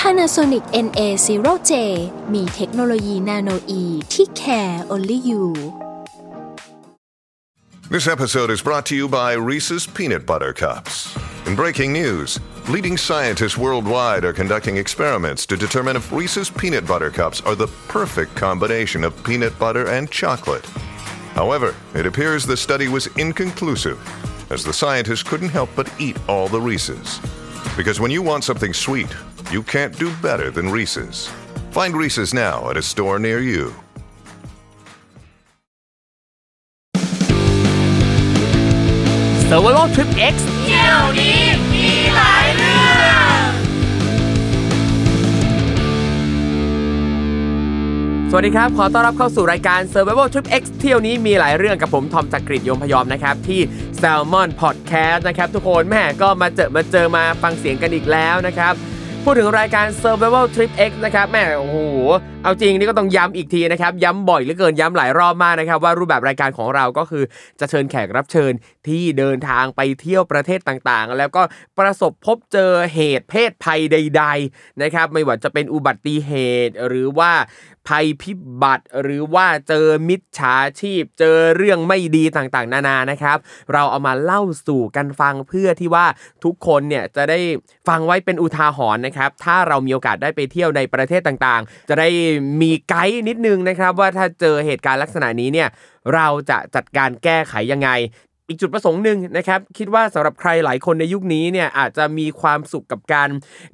Panasonic NA0J มีเทคโนโลยีนาโนอีที่ care only you This episode is brought to you by Reese's Peanut Butter Cups. In breaking news, leading scientists worldwide are conducting experiments to determine if Reese's Peanut Butter Cups are the perfect combination of peanut butter and chocolate. However, it appears the study was inconclusive, as the scientists couldn't help but eat all the Reese's. Because when you want something sweet, you can't do better than Reese's. Find Reese's now at a store near you. Survival Trip X สวัสดีครับ ขอต้อนรับเข้าสู่รายการ Survival Trip X เที่ยวนี้มีหลายเรื่องกับผม ทอมจักริดยมพยอมนะครับ ที่ Salmon Podcast นะครับ ทุกคนแม่ก็มาเจอมาเจอมาฟังเสียงกันอีกแล้วนะครับ พูดถึงรายการ Survival Trip X นะครับแม่โอ้โหเอาจริงนี่ก็ต้องย้ำอีกทีนะครับย้ำบ่อยเหลือเกินย้ำหลายรอบมากนะครับว่ารูปแบบรายการของเราก็คือจะเชิญแขกรับเชิญที่เดินทางไปเที่ยวประเทศต่างๆ แล้วก็ประสบพบเจอเหตุเพศภัยใด ๆ นะครับไม่ว่าจะเป็นอุบัติเหตุหรือว่า ภัยพิบัติ หรือว่าเจอมิจฉาชีพ เจอเรื่องไม่ดีต่างๆ นานานะครับ เราเอามาเล่าสู่กันฟังเพื่อที่ว่าทุกคนเนี่ยจะได้ฟังไว้เป็นอุทาหรณ์นะครับ ถ้าเรามีโอกาสได้ไปเที่ยวในประเทศต่างๆ จะได้มีไกด์นิดนึงนะครับ ว่าถ้าเจอเหตุการณ์ลักษณะนี้เนี่ยเราจะจัดการแก้ไขยังไง อีกจุดประสงค์หนึ่งนะครับคิดว่าสำหรับใครหลายคนในยุคนี้เนี่ยอาจจะมีความสุขกับการ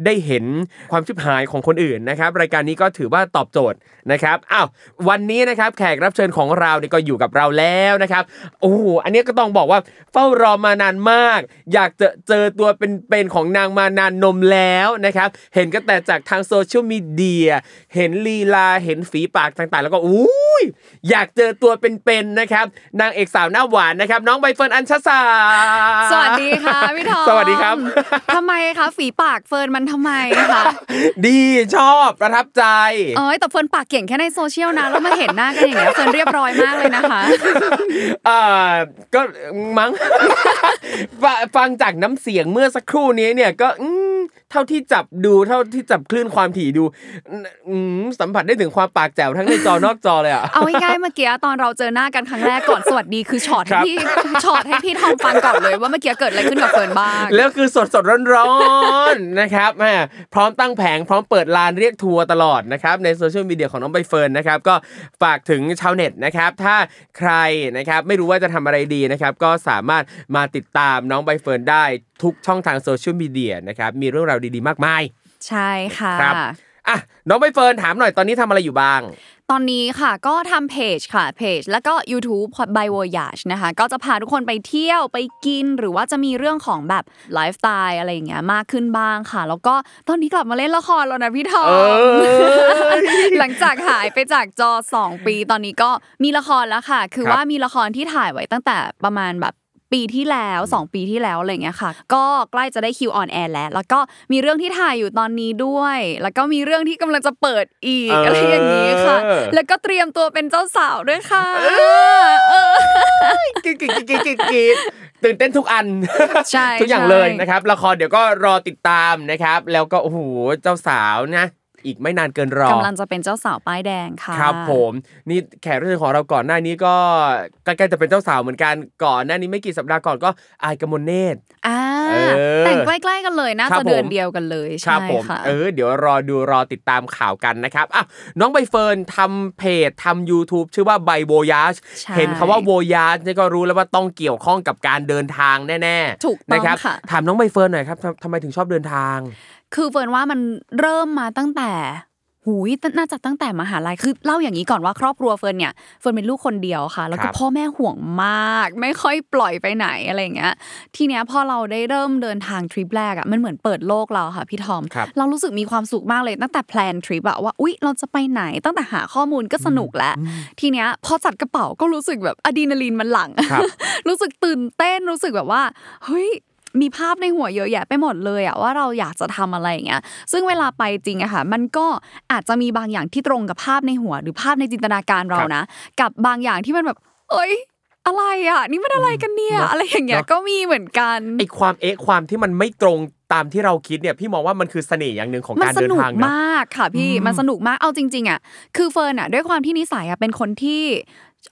ได้เห็นความชิบหายของคนอื่นนะครับรายการนี้ก็ถือว่าตอบโจทย์นะครับอ้าววันนี้นะครับแขกรับเชิญของเราเนี่ยก็อยู่กับเราแล้วนะครับโอ้โหอันนี้ก็ต้องบอกว่าเฝ้ารอมานานมาก อยากจะเจอตัวเป็นๆของนางมานานนมแล้วนะครับเห็นก็แต่จากทางโซเชียลมีเดียเห็นลีลาเห็นฝีปากต่างๆ แล้วก็อุ้ยอยากเจอตัวเป็นๆนะครับนางเอกสาวหน้าหวานนะครับน้องใบเฟิร์นอัญชสาสวัสดีค่ะพี่ทอมสวัสดีครับทำไมคะฝีปากเฟิร์นมันทำไมคะดีชอบประทับใจเอ้ยแต่เฟิร์นปากเก่งแค่ในโซเชียลนะแล้วมาเห็นหน้ากันอย่างเงี้ยเฟิร์นเรียบร้อยมากเลยนะคะเอ่อก็มั้งฟฟังจากน้ำเสียงเมื่อสักครู่นี้เนี่ยก็อืมเท่าที่จับดูเท่าที่จับคลื่นความถี่ดูอืมสัมผัสได้ถึงความปากแจ๋วทั้งในจอนอกจอเลยอะเอาง่ายๆเมื่อกี้ตอนเราเจอหน้ากันครั้งแรกก่อนสวัสดีคือช็อตครัให้บพี่ช็อตให้พี่ทอมฟังก่อนเลยว่าเมื่อกี้เกิดอะไรขึ้นกับเฟิร์นบ้างแล้วคือสดสดร้อนร้อนๆนะครับแม่พร้อมตั้งแผงพร้อมเปิดลานเรียกทัวร์ตลอดนะครับในโซเชียลมีเดียของน้องใบเฟิร์นนะครับก็ฝากถึงชาวเน็ตนะครับ ถ้าใครนะครับไม่รู้ว่าจะทำอะไรดีนะครับก็สามารถมาติดตามน้องใบเฟิร์นได้ทุกช่องทางโซเชียลมีเดียนะครับ มีเรื่องราวดีๆ มากมาย ใช่ค่ะ ครับอะน้องใบเฟิร์นถามหน่อยตอนนี้ทำอะไรอยู่บ้าง ตอนนี้ค่ะก็ทำเพจค่ะเพจ แล้วก็ YouTube ใบ Voyage นะคะ ก็จะพาทุกคนไปเที่ยวไปกิน หรือว่าจะมีเรื่องของแบบไลฟ์สไตล์อะไรอย่างเงี้ยมากขึ้นบ้างค่ะ แล้วก็ตอนนี้กลับมาเล่นละครแล้วนะพี่ทอมเอ้ยหลังจากหายไปจากจอ 2 ปี ตอนนี้ก็มีละครแล้วค่ะ คือครับว่ามีละครที่ถ่ายไว้ตั้งแต่ประมาณแบบ ปีที่แล้ว 2 ปีที่แล้วอะไรเงี้ยค่ะ ก็ใกล้จะได้คิว on air แล้ว แล้วก็มีเรื่องที่ถ่ายอยู่ตอนนี้ด้วย แล้วก็มีเรื่องที่กำลังจะเปิดอีกเออออะไรอย่างนี้ค่ะ แล้วก็เตรียมตัวเป็นเจ้าสาวด้วยค่ะเออกรีดกรีดกรีดกรีดกรีดกรีดตื่นเต้นทุกอันใช่ทุกอย่างใช่เลยนะครับละครเดี๋ยวก็รอติดตามนะครับ แล้วก็โอ้โหเจ้าสาวนะ อีกไม่นานเกินรอกำลังจะเป็นเจ้าสาวป้ายแดงค่ะครับผมนี่แขกรับเชิญของเราก่อนหน้านี้ก็ใกล้ๆจะเป็นเจ้าสาวเหมือนกันก่อนหน้านี้ไม่กี่สัปดาห์ก่อนก็อายกมลเนตรอ่าเออแต่งใกล้ๆกันเลยน่าครัจะบผมเดือนเดียวกันเลยครัใช่ผมค่ะเออเดี๋ยวรอดูรอติดตามข่าวกันนะครับอะน้องใบเฟิร์นทำเพจทำ YouTube ชื่อว่าใบโ o ย a ชใช่เห็นคำว่าโ o ย a ชนี่ก็รู้แล้วว่าต้องเกี่ยวข้องกับการเดินทางแน่ๆถูกต้องนะครับค่ะถามน้องใบเฟิร์นหน่อยครับทำทำไมถึงชอบเดินทาง คือเฟิร์นว่ามันเริ่มมาตั้งแต่หูยน่าจะตั้งแต่มหาลัยคือเล่าอย่างนี้ก่อนว่าครอบครัวเฟิร์นเนี่ยเฟิร์นเป็นลูกคนเดียวค่ะ แล้วก็ครับพ่อแม่ห่วงมาก ไม่ค่อยปล่อยไปไหนอะไรอย่างเงี้ย ทีเนี้ยพอเราได้เริ่มเดินทางทริปแรกอะมันเหมือนเปิดโลกเราค่ะพี่ทอมครับเรารู้สึกมีความสุขมากเลยตั้งแต่แพลนทริปอะว่าอุ๊ยเราจะไปไหนตั้งแต่หาข้อมูลก็สนุกแล้วทีเนี้ยพอจัดกระเป๋าก็รู้สึกแบบอะดรีนาลีนมันหลั่งครับรู้สึกตื่นเต้นรู้สึกแบบว่าเฮ้ย มีภาพในหัวเยอะแยะไปหมดเลยอะว่าเราอยากจะทำอะไรอย่างเงี้ยซึ่งเวลาไปจริงอะค่ะ มันก็อาจจะมีบางอย่างที่ตรงกับภาพในหัว หรือภาพในจินตนาการเรานะ กับบางอย่างที่มันแบบเอ้ยอะไรอะนี่มันอะไรกันเนี่ยเนอะอะไรอย่างเงี้ยเนอะก็มีเหมือนกันไอความเอ๊ะความที่มันไม่ตรงตามที่เราคิดเนี่ยพี่มองว่ามันคือเสน่ห์อย่างหนึ่งของมันการสเดินนุกทางนะมากค่ะพี่มันสนุกมากเอาจริง ๆอะคือเฟิร์นอะด้วยความที่นิสัยอะเป็นคนที่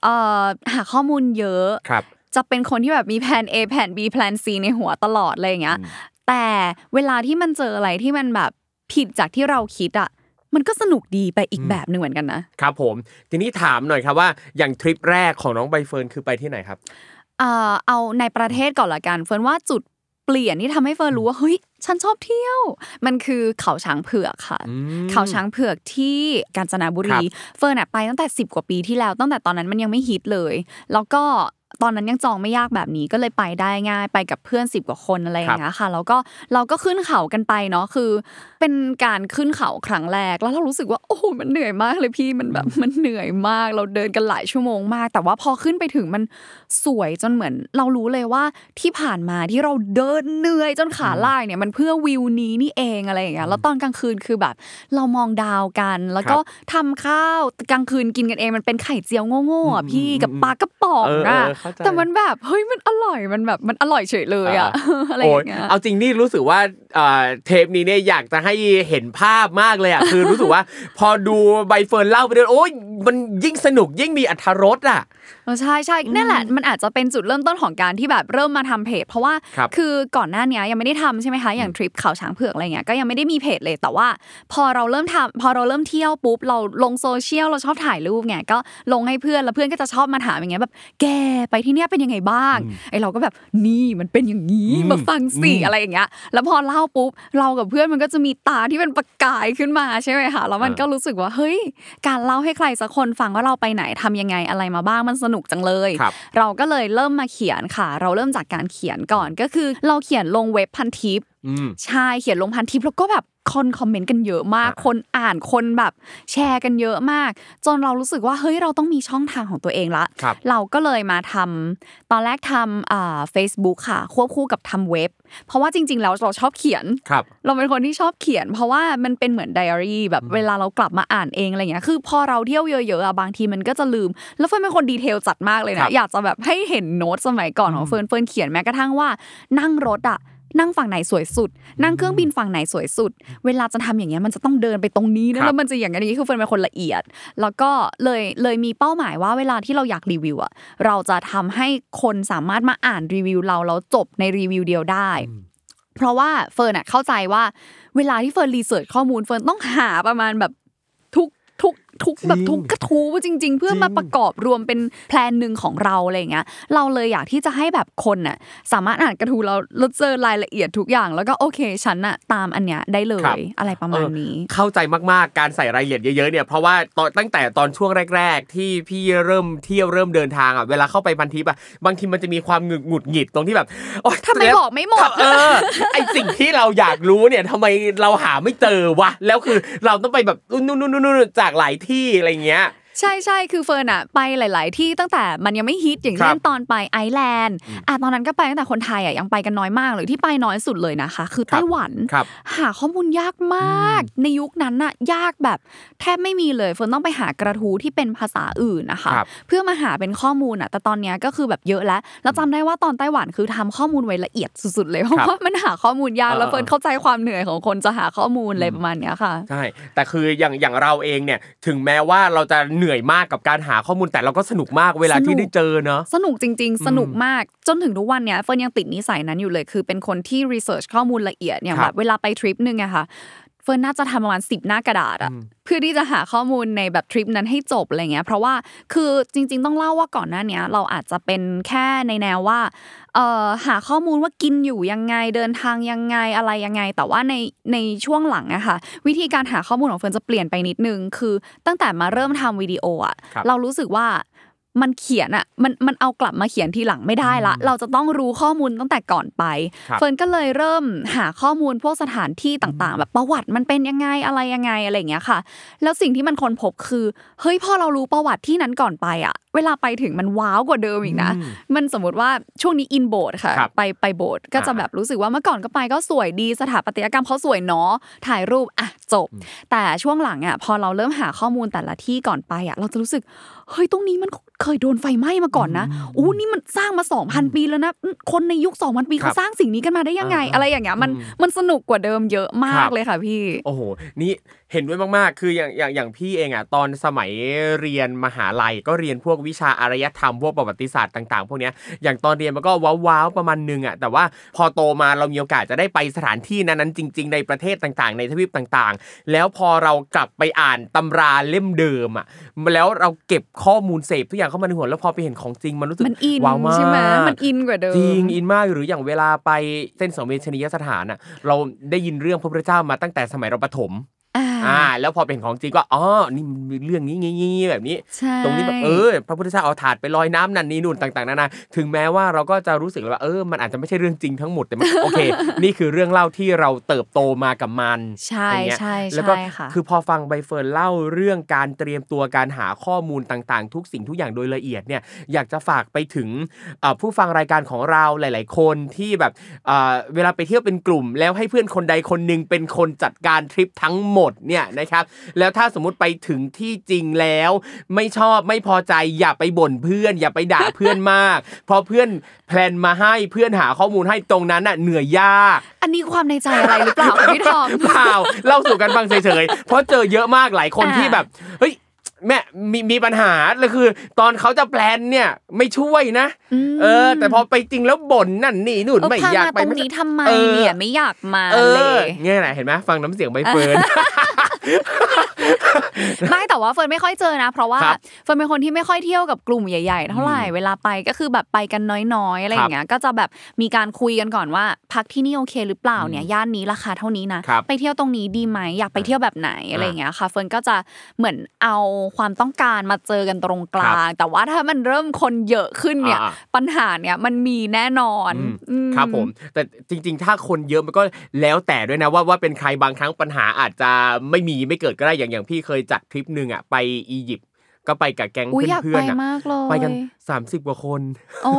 เอ่อหาข้อมูลเยอะครับ จะเป็นคนที่แบบมีแผน A แผน B แผน C ในหัวตลอดอะไรอย่างเงี้ยแต่เวลาที่มันเจออะไรที่มันแบบผิดจากที่เราคิดอะมันก็สนุกดีไปอีกแบบหนึ่งเหมือนกันนะครับผมทีนี้ถามหน่อยครับว่าอย่างทริปแรกของน้องใบเฟิร์นคือไปที่ไหนครับเอ่อเอาในประเทศก่อนละกัน เฟิร์นว่าจุดเปลี่ยนที่ทำให้เฟิร์นรู้ว่าเฮ้ยฉันชอบเที่ยว มันคือเขาช้างเผือกค่ะ เขาช้างเผือกที่กาญจนบุรี ครับเฟิร์นอะไปตั้งแต่ 10 กว่าปีที่แล้วตั้งแต่ตอนนั้นมันยังไม่ฮิตเลย แล้วก็ ตอนนั้นยังจองไม่ยากแบบนี้ก็เลยไปได้ง่ายไปกับเพื่อน10กว่าคนอะไรอย่างเงี้ยค่ะแล้วก็เราก็ขึ้นเขากันไปเนาะคือ เป็นการขึ้นเขาครั้งแรกแล้วเรารู้สึกว่าโอ้โหมันเหนื่อยมากเลยพี่มันแบบมันเหนื่อยมาก เราเดินกันหลายชั่วโมงมาก แต่ว่าพอขึ้นไปถึงมันสวยจนเหมือน เรารู้เลยว่าที่ผ่านมาที่เราเดินเหนื่อยจนขาลากเนี่ยมันเพื่อวิวนี้นี่เองอะไรอย่างเงี้ยแล้วตอนกลางคืนคือแบบ เรามองดาวกัน แล้วก็ทำข้าวกลางคืนกินกันเองมันเป็นไข่เจียวโง่ๆอะพี่กับปลากระป๋องเออเออะอเข้าใจแต่มันแบบเฮ้ยมันอร่อยมันแบบมันอร่อยเฉยเลยอะอะไรอโอ้ยย่างเงี้ยเอาจริงนี่รู้สึกว่าเอ่อเทปนี้เนี่ยอยากจะให้เห็นภาพมากเลยอะคือรู้สึกว่า พอดูใบเฟิร์นเล่าไปด้วยโอ้ยมันยิ่งสนุกยิ่งมีอรรถรสอะเออใช่ใช่นั่นแหละมันอาจจะเป็นจุดเริ่มต้นของการที่แบบเริ่มมาทำเพจ เพราะว่าครับคือก่อนหน้าเนี้ยยังไม่ได้ทำใช่ไหมคะอย่างทริปเขาช้างเผือกอะไรเงี้ยก็ยังไม่ได้มีเพจเลยแต่ว่า พอเราเริ่มทำพอเราเริ่มเที่ยวปุ๊บเราลงโซเชียลเราชอบถ่ายรูปไงก็ลงให้เพื่อนแล้วเพื่อนก็จะชอบมาถามอย่างเงี้ยแบบแกไปที่เนี้ยเป็นยังไงบ้างไอเราก็แบบนี่มันเป็นอย่างนี้อืมมาฟังสิอืมอะไรอย่างเงี้ยแล้วพอเล่าปุ๊บเรากับเพื่อนมันก็จะมีตาที่เป็นประกายขึ้นมาใช่ไหมคะแล้วมันก็รู้สึกว่าเฮ้ยการเล่าให้ใครสักคนฟังว่าเราไปไหนทำยังไงอะไรมาบ้างมันสนุกจังเลยครับเราก็เลยเริ่มมาเขียนค่ะ เราเริ่มจากการเขียนก่อนก็คือ เราเขียนลงเว็บพันทิปอืมใช่เขียนลงพันทิปแล้วก็แบบ คนคอมเมนต์กันเยอะมากอ่าคนอ่านคนแบบแชร์กันเยอะมาก จนเรารู้สึกว่าเฮ้ยเราต้องมีช่องทางของตัวเองละครับเราก็เลยมาทำตอนแรกทำอ่า Facebook ค่ะ ควบคู่กับทำเว็บ เพราะว่าจริง ๆ แล้วเราชอบเขียนครับเราเป็นคนที่ชอบเขียน เพราะว่ามันเป็นเหมือนไดอารี่แบบเวลาเรากลับมาอ่านเองอะไรเงี้ยคือพอเราเที่ยวเยอะๆอะบางทีมันก็จะลืม แล้วเฟิร์นเป็นคน detail จัดมากเลยนะ ครับอยากจะแบบให้เห็นโน้ตสมัยก่อนของเฟิร์นเฟิร์นเขียนแม้กระทั่งว่านั่งรถอะ นั่งฝั่งไหนสวยสุด นั่งเครื่องบินฝั่งไหนสวยสุด เวลาจะทำอย่างเงี้ยมันจะต้องเดินไปตรงนี้นะ ครับแล้วมันจะอย่างนี้คือเฟิร์นเป็นคนละเอียด แล้วก็เลยเลยมีเป้าหมายว่าเวลาที่เราอยากรีวิวอะเราจะทำให้คนสามารถมาอ่านรีวิวเราแล้วจบในรีวิวเดียวได้เพราะว่าเฟิร์นอะเข้าใจว่าเวลาที่เฟิร์น research ข้อมูลเฟิร์นต้องหาประมาณแบบทุก ทุกทุกแบบทุกกระทู้จริง ๆ เพื่อมาประกอบรวมเป็น plan หนึ่งของเราอะไรอย่างเงี้ยเราเลยอยากที่จะให้แบบคนน่ะสามารถอ่านกระทู้เราแล้วเจอรายละเอียดทุกอย่าง แล้วก็โอเคฉันน่ะตามอันเนี้ยได้เลย ครับ อะไรประมาณนี้ี้เออเข้าใจมากๆการใส่รายละเอียดเยอะๆเนี่ยเพราะว่าตอนตั้งแต่ตอนช่วงแรก ๆ ที่พี่เริ่มเที่ยวเริ่มเดินทางอะเวลาเข้าไปพันทิปอะบางทีมันจะมีความหงุดหงุดหงิดตรงที่แบบโอ๊ยทำไมแล้วบอกไม่หมดเออไอสิ่งที่เราอยากรู้เนี่ยทำไมเราหาไม่เจอวะแล้วคือเราต้องไปแบบนู่นนู่นนู่นจากหลายที่อะไรเงี้ย ใช่ใช่คือเฟิร์นอะไปหลาย ๆ ที่ตั้งแต่มันยังไม่ฮิตอย่างครัเช่นตอนไปไอซ์แลนด์อะตอนนั้นก็ไปตั้งแต่คนไทยอะยังไปกันน้อยมากเลยที่ไปน้อยสุดเลยนะคะ คือครับไต้หวันครับหาข้อมูลยากมาก ในยุคนั้นน่ะยากแบบแทบไม่มีเลยเฟิร์นต้องไปหากระทู้ที่เป็นภาษาอื่นนะคะครับเพื่อมาหาเป็นข้อมูลอะแต่ตอนเนี้ยก็คือแบบเยอะแล้วแล้วจำได้ว่าตอนไต้หวันคือทำข้อมูลไว้ละเอียดสุด ๆ เลยเพราะว่ามันหาข้อมูลยากแล้วเออเฟิร์นเข้าใจความเหนื่อยของคนจะหาข้อมูลอะไรประมาณเนี้ยค่ะใช่แต่คืออย่างอย่างเราเองเนี่ยถึงแม้ว่าเราจะเหนื่อยมากกับการหาข้อมูลแต่เราก็สนุกมากเวลาสนุกที่ได้เจอเนาะสนุกจริง ๆ สนุกมากจนถึงทุกวันเนี้ยเฟิร์นยังติดนิสัยนั้นอยู่เลย คือเป็นคนที่ research ข้อมูลละเอียดอย่างครับแบบเวลาไปทริปหนึ่งอะค่ะ เฟิร์นน่าจะทำประมาณสิบหน้ากระดาษอะเพื่อที่จะหาข้อมูลในแบบทริปนั้นให้จบอะไรเงี้ยเพราะว่าคือจริง ๆ ต้องเล่าว่าก่อนหน้าเนี้ยเราอาจจะเป็นแค่ในแนวว่าเอ่อหาข้อมูลว่ากินอยู่ยังไงเดินทางยังไงอะไรยังไง แต่ว่าในในช่วงหลังอะค่ะวิธีการหาข้อมูลของเฟิร์นจะเปลี่ยนไปนิดนึงคือตั้งแต่มาเริ่มทำวิดีโออะครับเรารู้สึกว่า มันเขียนอะมันมันเอากลับมาเขียนทีหลังไม่ได้ละ เราจะต้องรู้ข้อมูลตั้งแต่ก่อนไปครับเฟิร์นก็เลยเริ่มหาข้อมูลพวกสถานที่ต่างๆ แบบประวัติมันเป็นยังไงอะไรยังไงอะไรอย่างเงี้ยค่ะ แล้วสิ่งที่มันค้นพบคือเฮ้ยพอเรารู้ประวัติที่นั้นก่อนไปอะ เวลาไปถึงมันว้าวกว่าเดิมอีกนะ มันสมมติว่าช่วงนี้อินโบสถ์ค่ะครับไปไปโบสถ์ก็จะอ่าแบบรู้สึกว่าเมื่อก่อนก็ไปก็สวยดีสถาปัตยกรรมเขาสวยเนาะถ่ายรูปอะจบ แต่ช่วงหลังอะพอเราเริ่มหาข้อมูลแต่ละที่ก่อนไปอะเราจะรู้สึกเฮ้ยตรงนี้มันเคยโดนไฟไหม้มาก่อนนะอู้นี่มันสร้างมา 2,000 ปีแล้วนะ คนในยุค 2,000 ปีครัเขาบสร้างสิ่งนี้กันมาได้ยังไงอ่าอะไรอย่างเงี้ยมันอืมมันสนุกกว่าเดิมเยอะมาครักบเลยค่ะพี่ โอ้โห นี่ เห็นด้วยมากๆ คืออย่างอย่างอย่างพี่เองอะตอนสมัยเรียนมหาลัยก็เรียนพวกวิชาอารยธรรมพวกประวัติศาสตร์ต่าง ๆ พวกเนี้ยอย่างตอนเรียนมันก็ว้าวๆประมาณนึงอะแต่ว่าพอโตมาเรามีโอกาสจะได้ไปสถานที่นั้นๆจริง ๆ ในประเทศต่างๆ ในทวีปต่างๆ แล้วพอเรากลับไปอ่านตำราเล่มเดิมอะแล้วเราเก็บข้อมูลเสพทุกอย่างเข้ามาในหัวแล้วพอไปเห็นของจริงมันรู้สึกมันอินว้าวมากใช่ไหมมันอินกว่าเดิมจริงอินมากหรืออย่างเวลาไปเส้นสังเวชนียสถานอะเราได้ยินเรื่องพระพุทธเจ้ามาตั้งแต่สมัยเราประถม อ่าอ่า แล้วพอเป็นของจริงก็อ๋อนี่มันมีเรื่องนี้งี้งี้แบบนี้ใช่ตรงนี้แบบเออ พระพุทธเจ้าเอาถาดไปลอยน้ำนั่นนี่นู่นต่าง ๆนานาถึงแม้ว่าเราก็จะรู้สึกว่าเออ มันอาจจะไม่ใช่เรื่องจริงทั้งหมดแต่มันโอเค นี่คือเรื่องเล่าที่เราเติบโตมากับมันใช่อย่างเงี้ยใช่แล้วก็ใช่ค่ะคือพอฟังใบเฟิร์นเล่าเรื่องการเตรียมตัวการหาข้อมูลต่างๆ ทุกสิ่งทุกอย่างโดยละเอียดเนี่ยอยากจะฝากไปถึงเอ่อผู้ฟังรายการของเราหลาย ๆ คนที่แบบเอ่อเวลาไปเที่ยวเป็นกลุ่ม แล้วให้เพื่อนคนใดคนหนึ่งเป็นคนจัดการทริปทั้งหมดเนี่ยนะครับแล้วถ้าสมมุติไปถึงที่จริงแล้ว ไม่ชอบไม่พอใจอย่าไปบ่นเพื่อน อย่าไปด่าเพื่อนมาก เพราะเพื่อน plan มาให้เพื่อนหาข้อมูลให้ตรงนั้นน่ะเหนื่อยยาก อันนี้ความในใจอะไรหรือเปล่าคะพี่ทอมเปล่าเล่าสู่กันฟังเฉยๆเพราะเจอเยอะมากหลายคนอ่าที่แบบเฮ้ย แม่มีมีปัญหาเลยคือ ตอนเขาจะ plan เนี่ยไม่ช่วยนะ เออ แต่พอไปจริงแล้วบ่นนั่นนี่นู่นเออไม่พาอยากมาไปตรงนี้ทำไมเนี่ย เออ ไม่อยากมาเลย เออ เนี่ยแหละเห็นไหมฟังน้ำเสียงใบเฟิร์น ไม่แต่ว่าเฟิร์นไม่ค่อยเจอนะ เพราะว่าครับเฟิร์นเป็นคนที่ไม่ค่อยเที่ยวกับกลุ่มใหญ่ๆ เท่าไหร่เวลาไปก็คือแบบไปกันน้อยๆอะไรอย่างเงี้ยก็จะแบบมีการคุยกันก่อนว่า พักที่นี่โอเคหรือเปล่าเนี่ยย่านนี้ราคาเท่านี้นะครับไปเที่ยวตรงนี้ดีไหมอยากไปเที่ยวแบบไหนอะไรอย่างเงี้ยค่ะเฟิร์นก็จะเหมือนเอาความต้องการมาเจอกันตรงกลาง แต่ว่าถ้ามันเริ่มคนเยอะขึ้นเนี่ยอ่าปัญหาเนี่ยมันมีแน่นอนอืมอืมครับผม แต่จริง ๆ ถ้าคนเยอะมันก็แล้วแต่ด้วยนะว่าว่าเป็นใครบางครั้งปัญหาอาจจะไม่มีไม่เกิดก็ได้อย่างอย่างพี่เคยจัดทริปหนึ่งอะไปอียิปต์ ก็ไปกับแก๊งอุ้ยอยากเพื่ไปอนๆอะมากเลยไปกัน30กว่าคนโอ้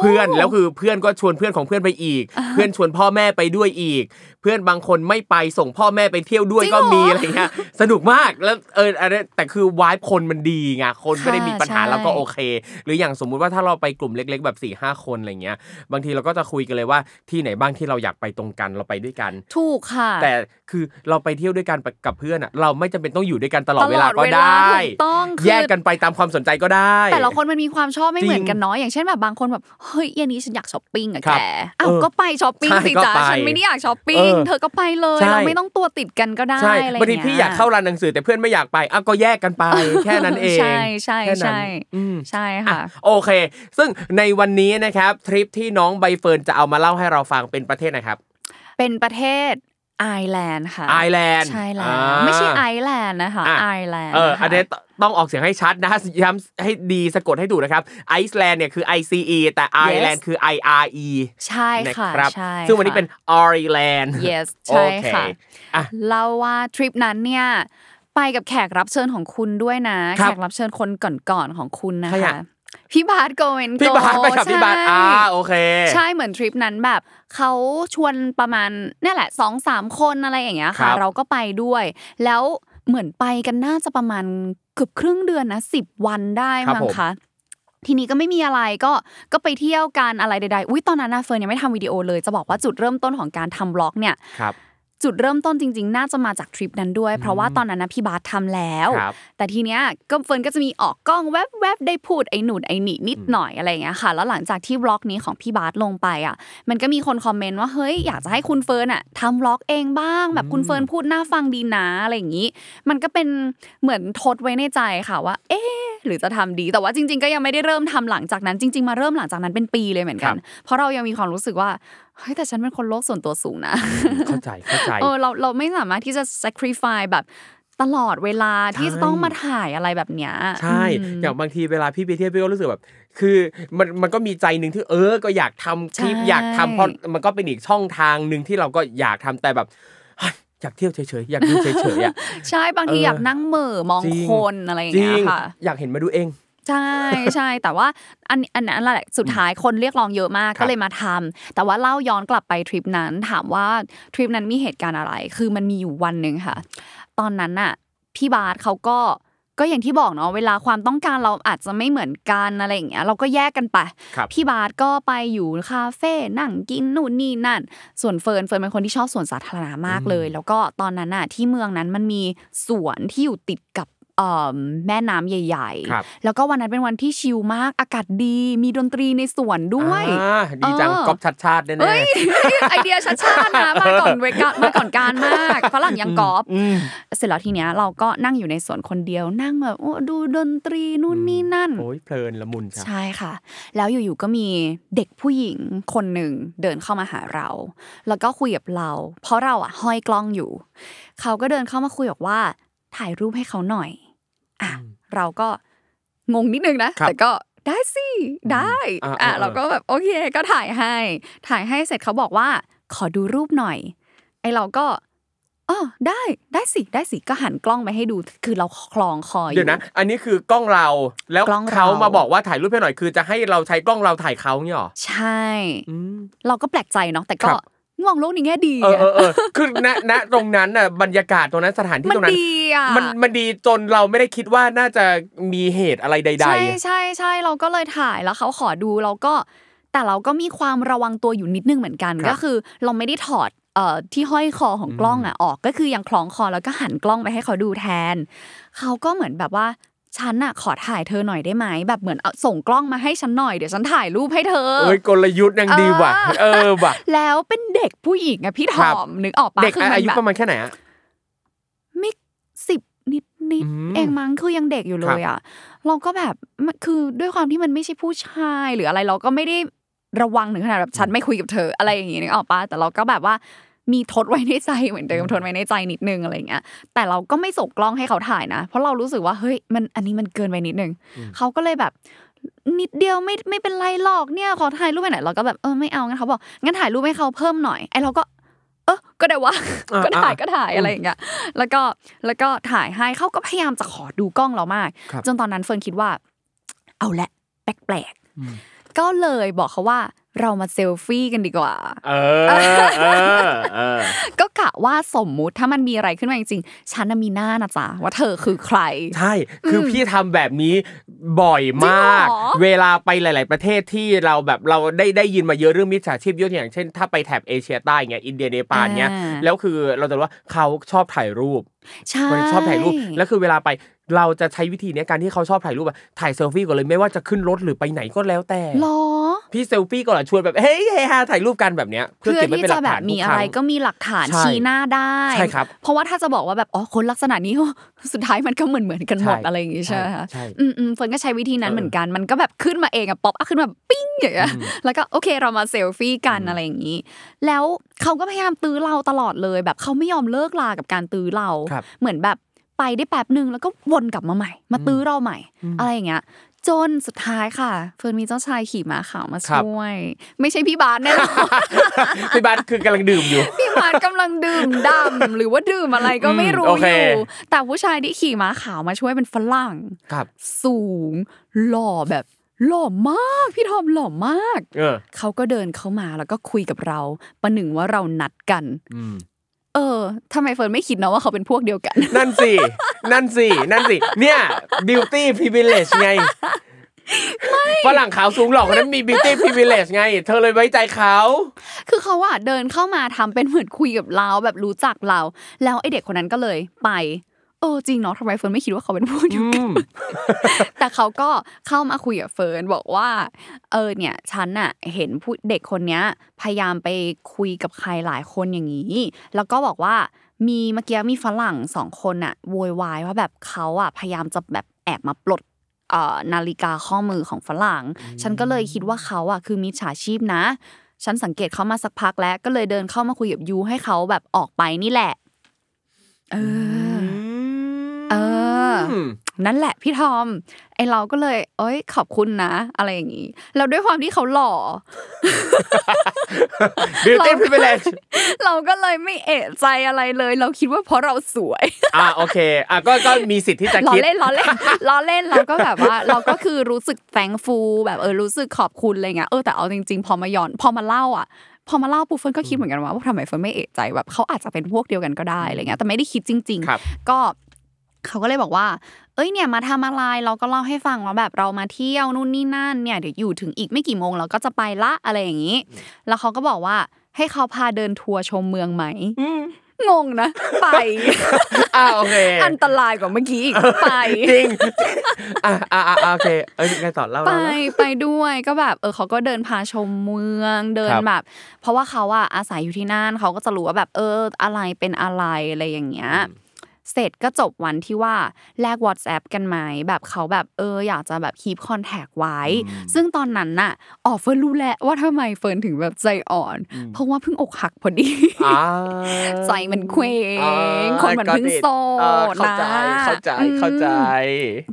เพื่อนแล้วคือเพื่อนก็ชวนเพื่อนของเพื่อนไปอีก เพื่อนชวนพ่อแม่ไปด้วยอีก เพื่อนบางคนไม่ไปส่งพ่อแม่ไปเที่ยวด้วยจริงก็มีเหรอออะไรเงี้ยสนุกมากแล้วเอออะไรแต่คือวายคนมันดีไงคนไม่ได้มีปัญหาใช่แล้วก็โอเค หรืออย่างสมมุติว่าถ้าเราไปกลุ่มเล็ก ๆ แบบ4ี่ห้าคนอะไรเงี้ย บางทีเราก็จะคุยกันเลยว่าที่ไหนบ้างที่เราอยากไปตรงกันเราไปด้วยกัน ถูกค่ะ แต่คือเราไปเที่ยวด้วยกันกับเพื่อนอะเราไม่จำเป็นต้องอยู่ด้วยกันตลอดเวลาตลอดก็เวลาได้ถูกต้องคือแยกกันไปตามความสนใจก็ได้ แต่ละคนมันมีความชอบไม่เหมือนจริงกันเนาะอย่างเช่นแบบบางคนแบบเฮ้ยเย็นนี้ฉันอยากช้อปปิ้งอะครัแกบอ้าวเออก็ไปช้อปปิ้งใช่สิก็จ้าไปฉันไม่ได้อยากช้อปปิ้งเออเธอก็ไปเลยใช่เราไม่ต้องตัวติดกันก็ได้ใช่อะไรบางทีเงี้ยพี่อยากเข้าร้านหนังสือแต่เพื่อนไม่อยากไปอะก็แยกกันไปแค่นั้นเองใช่ใช่แค่นั้นใช่อืมใช่ค่ะโอเค ซึ่งในวันนี้นะครับทริปที่น้องใบเฟิร์นจะเอามาเล่าให้เราฟังเป็นประเทศไหนครับเป็นประเทศ ไอร์แลนด์ค่ะไอร์แลนด์ใช่แล้อ่า ไม่ใช่ไอซ์แลนด์นะคะอะไอร์แลนด์เออค่ะอัอันนี้ต้องออกเสียงให้ชัดนะย้ำให้ดีสะกดให้ถูกนะครับไอซ์แลนด์เนี่ยคือ I C E แต่ไอร์แลนด์คือ I R E ใช่นะค่ะครับใช่ซึ่งวันนี้ค่ะเป็น Ireland yes โอใช่ค่ะอะเล่าว่าทริปนั้นเนี่ยไปกับแขกรับเชิญของคุณด้วยนะครับ แขกรับเชิญคนก่อนๆของคุณนะใครคะอะ พี่บาส Go Went Go พี่บาสไปกับพี่บาสอ่าโอเค ใช่เหมือนทริปนั้นแบบเขาชวนประมาณเนี่ยแหละสองสามคนอะไรอย่างเงี้ยค่ะ ครับเราก็ไปด้วย แล้วเหมือนไปกันน่าจะประมาณเกือบครึ่งเดือนนะสิบวันได้มั้งคะ ครับผมทีนี้ก็ไม่มีอะไรก็ก็ไปเที่ยวกันอะไรใดๆ อุ้ยตอนนั้นนะเฟิร์นยังไม่ทำวิดีโอเลย จะบอกว่าจุดเริ่มต้นของการทำ vlog เนี่ยครับ จุดเริ่มต้นจริง ๆ น่าจะมาจากทริปนั้นด้วย เพราะว่าตอนนั้นนะพี่บาสทำแล้วครับแต่ทีเนี้ยก็เฟิร์นก็จะมีออกกล้องแวบๆได้พูดไอ้นู่นไอ้นี่นิดหน่อยอะไรอย่างเงี้ยค่ะ แล้วหลังจากที่ vlog นี้ของพี่บาสลงไปอะ มันก็มีคนคอมเมนต์ว่าเฮ้ยอยากจะให้คุณเฟิร์นอะทำ vlog เองบ้าง แบบคุณเฟิร์นพูดน่าฟังดีนะอะไรอย่างงี้ มันก็เป็นเหมือนทดไว้ในใจค่ะว่า เอ๊ะหรือจะทำดี แต่ว่าจริง ๆ ก็ยังไม่ได้เริ่มทำหลังจากนั้น จริง ๆ มาเริ่มหลังจากนั้นเป็นปีเลยเหมือนกัน เพราะเรายังมีความรู้สึกว่า เฮ้ยแต่ฉันเป็นคนโลกส่วนตัวสูงนะ เข้าใจเข้าใจเออเราเราไม่สามารถที่จะ sacrifice แบบตลอดเวลาที่ใช่จะต้องมาถ่ายอะไรแบบเนี้ยใช่อืมอย่างบางทีเวลาพี่ไปเที่ยวพี่ก็รู้สึกแบบ คือมันมันก็มีใจหนึ่งที่เออ ก็อยากทำคลิปใช่อยากทำเพราะมันก็เป็นอีกช่องทางหนึ่งที่เราก็อยากทำแต่แบบเฮ้ยอยากเที่ยวเฉยๆอยากดูเฉยๆอะใช่บางทีเอออยากนั่งเหม่อมองจริงคนอะไรอย่างจริเงี้งยค่ะอยากเห็นมาดูเอง ใช่ใช่แต่ว่าอันอันนั้นแหละสุดท้ายคนเรียกร้องเยอะมากครับก็เลยมาทำแต่ว่าเล่าย้อนกลับไปทริปนั้น ถามว่าทริปนั้นมีเหตุการณ์อะไร คือมันมีอยู่วันหนึ่งค่ะ ตอนนั้นน่ะพี่บาสเขาก็ก็อย่างที่บอกเนาะเวลาความต้องการเราอาจจะไม่เหมือนกันอะไรอย่างเงี้ยเราก็แยกกันไปครับพี่บาสก็ไปอยู่คาเฟ่นั่งกินนู่นนี่นั่น ส่วนเฟิร์นเฟิร์นเป็นคนที่ชอบสวนสาธารณะมากเลย แล้วก็ตอนนั้นน่ะที่เมืองนั้นมันมีสวนที่อยู่ติดกับเอ่อ แม่น้ำใหญ่ครับๆแล้วก็วันนั้นเป็นวันที่ชิลมาก อากาศดี มีดนตรีในสวนด้วยอ่าดีจังเออก๊อฟชัดชาติแน่เอ้ยไอเดียชัดชาตินะมาก่อนเวกามาก่อนการมากฝรั่งยังกอบๆอืมเสร็จแล้วทีเนี้ยเราก็นั่งอยู่ในสวนคนเดียวนั่งแบบโอ้ดูดนตรีนู่นนี่นั่นโอ้ยเพลินละมุนครับใช่ค่ะ แล้วอยู่ๆก็มีเด็กผู้หญิงคนหนึ่งเดินเข้ามาหาเรา แล้วก็คุยกับเรา เพราะเราอะห้อยกล้องอยู่ เขาก็เดินเข้ามาคุยบอกว่าถ่ายรูปให้เขาหน่อย อะเราก็งงนิดนึงนะครับแต่ก็ได้สิได้อ่าอะอ่าเราก็แบบโอเคก็ถ่ายให้ ถ่ายให้เสร็จเขาบอกว่า ขอดูรูปหน่อย ไอเราก็อ๋อได้ได้สิได้สิก็หันกล้องไปให้ดูคือเราคลองคออยู่เดี๋ยวนะ อันนี้คือกล้องเราแล้วกล้องเราเขามาบอกว่าถ่ายรูปให้หน่อยคือจะให้เราใช้กล้องเราถ่ายเขาเนี่ยหรอใช่อืมเราก็แปลกใจเนาะแต่ก็ครับ มองโลกในแง่ดีเออเออเออคือณณตรงนั้นน่ะบรรยากาศตรงนั้นสถานที่มันตรงนั้นดีอะมันมันดีจนเราไม่ได้คิดว่าน่าจะมีเหตุอะไรใดใช่ใช่ใช่เราก็เลยถ่ายแล้วเขาขอดูเราก็แต่เราก็มีความระวังตัวอยู่นิดนึงเหมือนกันครับก็คือเราไม่ได้ถอดเอ่อที่ห้อยคอของกล้องอะออกก็คือยังคล้องคอแล้วก็หันกล้องไปให้เขาดูแทน เขาก็เหมือนแบบว่า ฉันอะขอถ่ายเธอหน่อยได้ไหมแบบเหมือนเอาส่งกล้องมาให้ฉันหน่อยเดี๋ยวฉันถ่ายรูปให้เธอๆเอ้ยกลยุทธ์ยังดีว่ะเออเออว่ะแล้วเป็นเด็กผู้หญิงอะพี่ทครัอบมนึกออกปะเด็กคือมันอายุแบบประมาณแค่ไหนอะไม่สิบนิดนิดอืมเองมั้งคือยังเด็กอยู่เลยอะเราก็แบบมันคือด้วยความที่มันไม่ใช่ผู้ชายหรืออะไรเราก็ไม่ได้ระวังถึงขนาดแบบฉันไม่คุยกับเธออะไรอย่างงี้นึกออกปะแต่เราก็แบบว่า มีทดไว้ในใจเหมือนเดิมทดไว้ในใจนิดนึงอะไรอย่างเงี้ยแต่เราก็ไม่ส่งกล้องให้เขาถ่ายนะ เพราะเรารู้สึกว่าเฮ้ยมันอันนี้มันเกินไปนิดนึงเขาก็เลยแบบนิดเดียวไม่ไม่เป็นไรหรอกเนี่ยขอถ่ายรูปไปไหนอยเราก็แบบเออไม่เอางั้นเขาบอกงั้นถ่ายรูปให้เขาเพิ่มหน่อยไอเราก็ เออก็ได้วะอ่าก็ถ่ายอ่าก็ถ่ายอะไรอย่างเงี้ยแล้วก็แล้วก็ถ่ายให้เขาก็พยายามจะขอดูกล้องเรามากครับจนตอนนั้นเฟิร์นคิดว่า เอาละแปลกๆ ก็เลยบอกเขาว่าเรามาเซลฟี่กันดีกว่าเออเออเออ ก็กะว่าสมมุติถ้ามันมีอะไรขึ้นมาจริงๆ ฉันน่ะมีหน้านะจ๊ะว่าเธอคือใคร ใช่ คือพี่ทำแบบนี้บ่อยมากจริงเหรอเวลาไปหลาย ๆ ประเทศที่เราแบบเราได้ได้ยินมาเยอะเรื่องมิจฉาชีพยกตัวอย่างเช่น ถ้าไปแถบเอเชียใต้เงี้ยอินเดียเนปาลเงี้ยอ่าแล้วคือเราจะรู้ว่าเขาชอบถ่ายรูปใช่มันชอบถ่ายรูป แล้วคือเวลาไป เราจะใช้วิธีเนี้ยการที่เขาชอบถ่ายรูปอะถ่ายเซลฟี่ก่อนเลยไม่ว่าจะขึ้นรถหรือไปไหนก็แล้วแต่หรอพี่เซลฟี่ก่อนอะชวนแบบเฮ้ยเฮฮาถ่ายรูปกันแบบเนี้ยเพื่อเพื่อเก็บไว้ที่เป็นหจะลักแบฐาบนมีทุกอะครั้ไรงก็มีหลักฐานใช่ชี้หน้าได้ใช่ครับเพราะว่าถ้าจะบอกว่าแบบอ๋อคนลักษณะนี้สุดท้ายมันก็เหมือนเหมือนกันหมดใช่อะไรอย่างงี้ใช่ไหมคะใช่อืมอืมเฟิร์นก็ใช้วิธีนั้นเออเหมือนกันมันก็แบบขึ้นมาเองอะป๊อปอะขึ้นมาปิ๊งอย่างเงี้ยแล้วก็โอเคเรามาเซลฟี่กันอะไรอย่างงี้ แล้วเขาก็พยายามตื้อเราตลอดเลยแบบเขาไม่ยอมเลิกลากับการตื้อเราครับเหมือนแบบ ไปได้แป๊บหนึ่งแล้วก็วนกลับมาใหม่ มาตื้อเราใหม่ อะไรอย่างเงี้ยจนสุดท้ายค่ะ เฟิร์นมีเจ้าชายขี่ม้าขาวมาครับช่วย ไม่ใช่พี่บาสแน่นอนพี่บาสคือกำลังดื่มอยู่ พี่บาสกำลังดื่มดำหรือว่าดื่มอะไรก็ไม่รู้อืมโออเคยู่แต่ผู้ชายที่ขี่ม้าขาวมาช่วยเป็นฝรั่งครับสูงหล่อแบบหล่อมากพี่ทอมหล่อมากเออเขาก็เดินเข้ามาแล้วก็คุยกับเรา ประหนึ่งว่าเรานัดกันอืม เออทำไมเฟิร์นไม่คิดนะว่าเขาเป็นพวกเดียวกัน นั่นสิ นั่นสิ นั่นสิ เนี่ย beauty privilege ไงฝรั่งขาวสูงหล่อคนนั้นมี beauty privilege ไง เธอเลยไว้ใจเขา คือเขาอะเดินเข้ามาทำเป็นเหมือนคุยกับเราแบบรู้จักเรา แล้วไอเด็กคนนั้นก็เลยไปเออจริงเนาะทำไมเฟิร์นไม่คิดว่าเขาเป็นผู้เดียวกันแต่เขาก็เข้ามาคุยกับเฟิร์นบอกว่า เออเนี่ยฉันน่ะเห็นผู้เด็กคนเนี้ย พยายามไปคุยกับใครหลายคนอย่างนี้ แล้วก็บอกว่ามีเมื่อกี้มีฝรั่งสองคนน่ะโวยวายว่าแบบเขาอะพยายามจะแบบแอบมาปลดเอ่อนาฬิกาข้อมือของฝรั่ง ฉันก็เลยคิดว่าเขาอะคือมิจฉาชีพนะ ฉันสังเกตเขามาสักพักแล้วก็เลยเดินเข้ามาคุยกับยูให้เขาแบบออกไปนี่แหละ เออเออ นั่นแหละพี่ทอม ไอเราก็เลย เอ้ย ขอบคุณนะ อะไรอย่างนี้แล้วด้วยความที่เขาหล่อ beauty privilege เราก็เลยไม่เอะใจอะไรเลย เราคิดว่าเพราะเราสวย อ่าโอเค อะก็ก็มีสิทธิ์ที่จะล้อคิดเล่นล้อเล่นล้อเล่นเราก็แบบว่า เราก็คือรู้สึกแ a งฟูแบบเออรู้สึกขอบคุณอะไรเงี้ยเออแต่เอาจริงๆ พอมาย้อน พอมาเล่าอะพอมาเล่าปุ๊บเฟิร์นก็คิดเหมือนกันว่าว่าทำไมเฟิร์นไม่เอะใจแบบเขาอาจจะเป็นพวกเดียวกันก็ได้อะไรเงี้ยแต่ไม่ได้คิดจริงครับๆก็ เขาก็เลยบอกว่า เอ้ยเนี่ยมาทำอะไรเราก็เล่าให้ฟังว่าแบบเรามาเที่ยวนู่นนี่นั่นเนี่ยเดี๋ยวอยู่ถึงอีกไม่กี่โมงเราก็จะไปละอะไรอย่างนี้ แล้วเขาก็บอกว่าให้เขาพาเดินทัวร์ชมเมืองไหมงงนะ ไปอ่าโอเคอันตรายกว่าเมื่อกี้อีกไปจริงอ่าอ่าอ่าโอเคเอ้ยไงต่อเล่าไปเล่าเล่าไปด้วยก็แบบ เออเขาก็เดินพาชมเมืองเดินครับแบบ เพราะว่าเขาอะอาศัยอยู่ที่นั่นเขาก็จะรู้ว่าแบบเอออะไรเป็นอะไรอะไรอย่างเงี้ย เสร็จก็จบวันที่ว่าแลก WhatsApp กันไหมแบบเขาแบบเอออยากจะแบบคีปคอนแทคไว้ ซึ่งตอนนั้นน่ะอ๋อเฟิร์นรู้แหละว่าทำไมเฟิร์นถึงแบบใจอ่อน เพราะว่าเพิ่งอกหักพอดีอ่าใจมันเคว้งอ่าคนมันเพิ่งโสดอ่าเข้าใจนะเข้าใจอืมเข้าใจ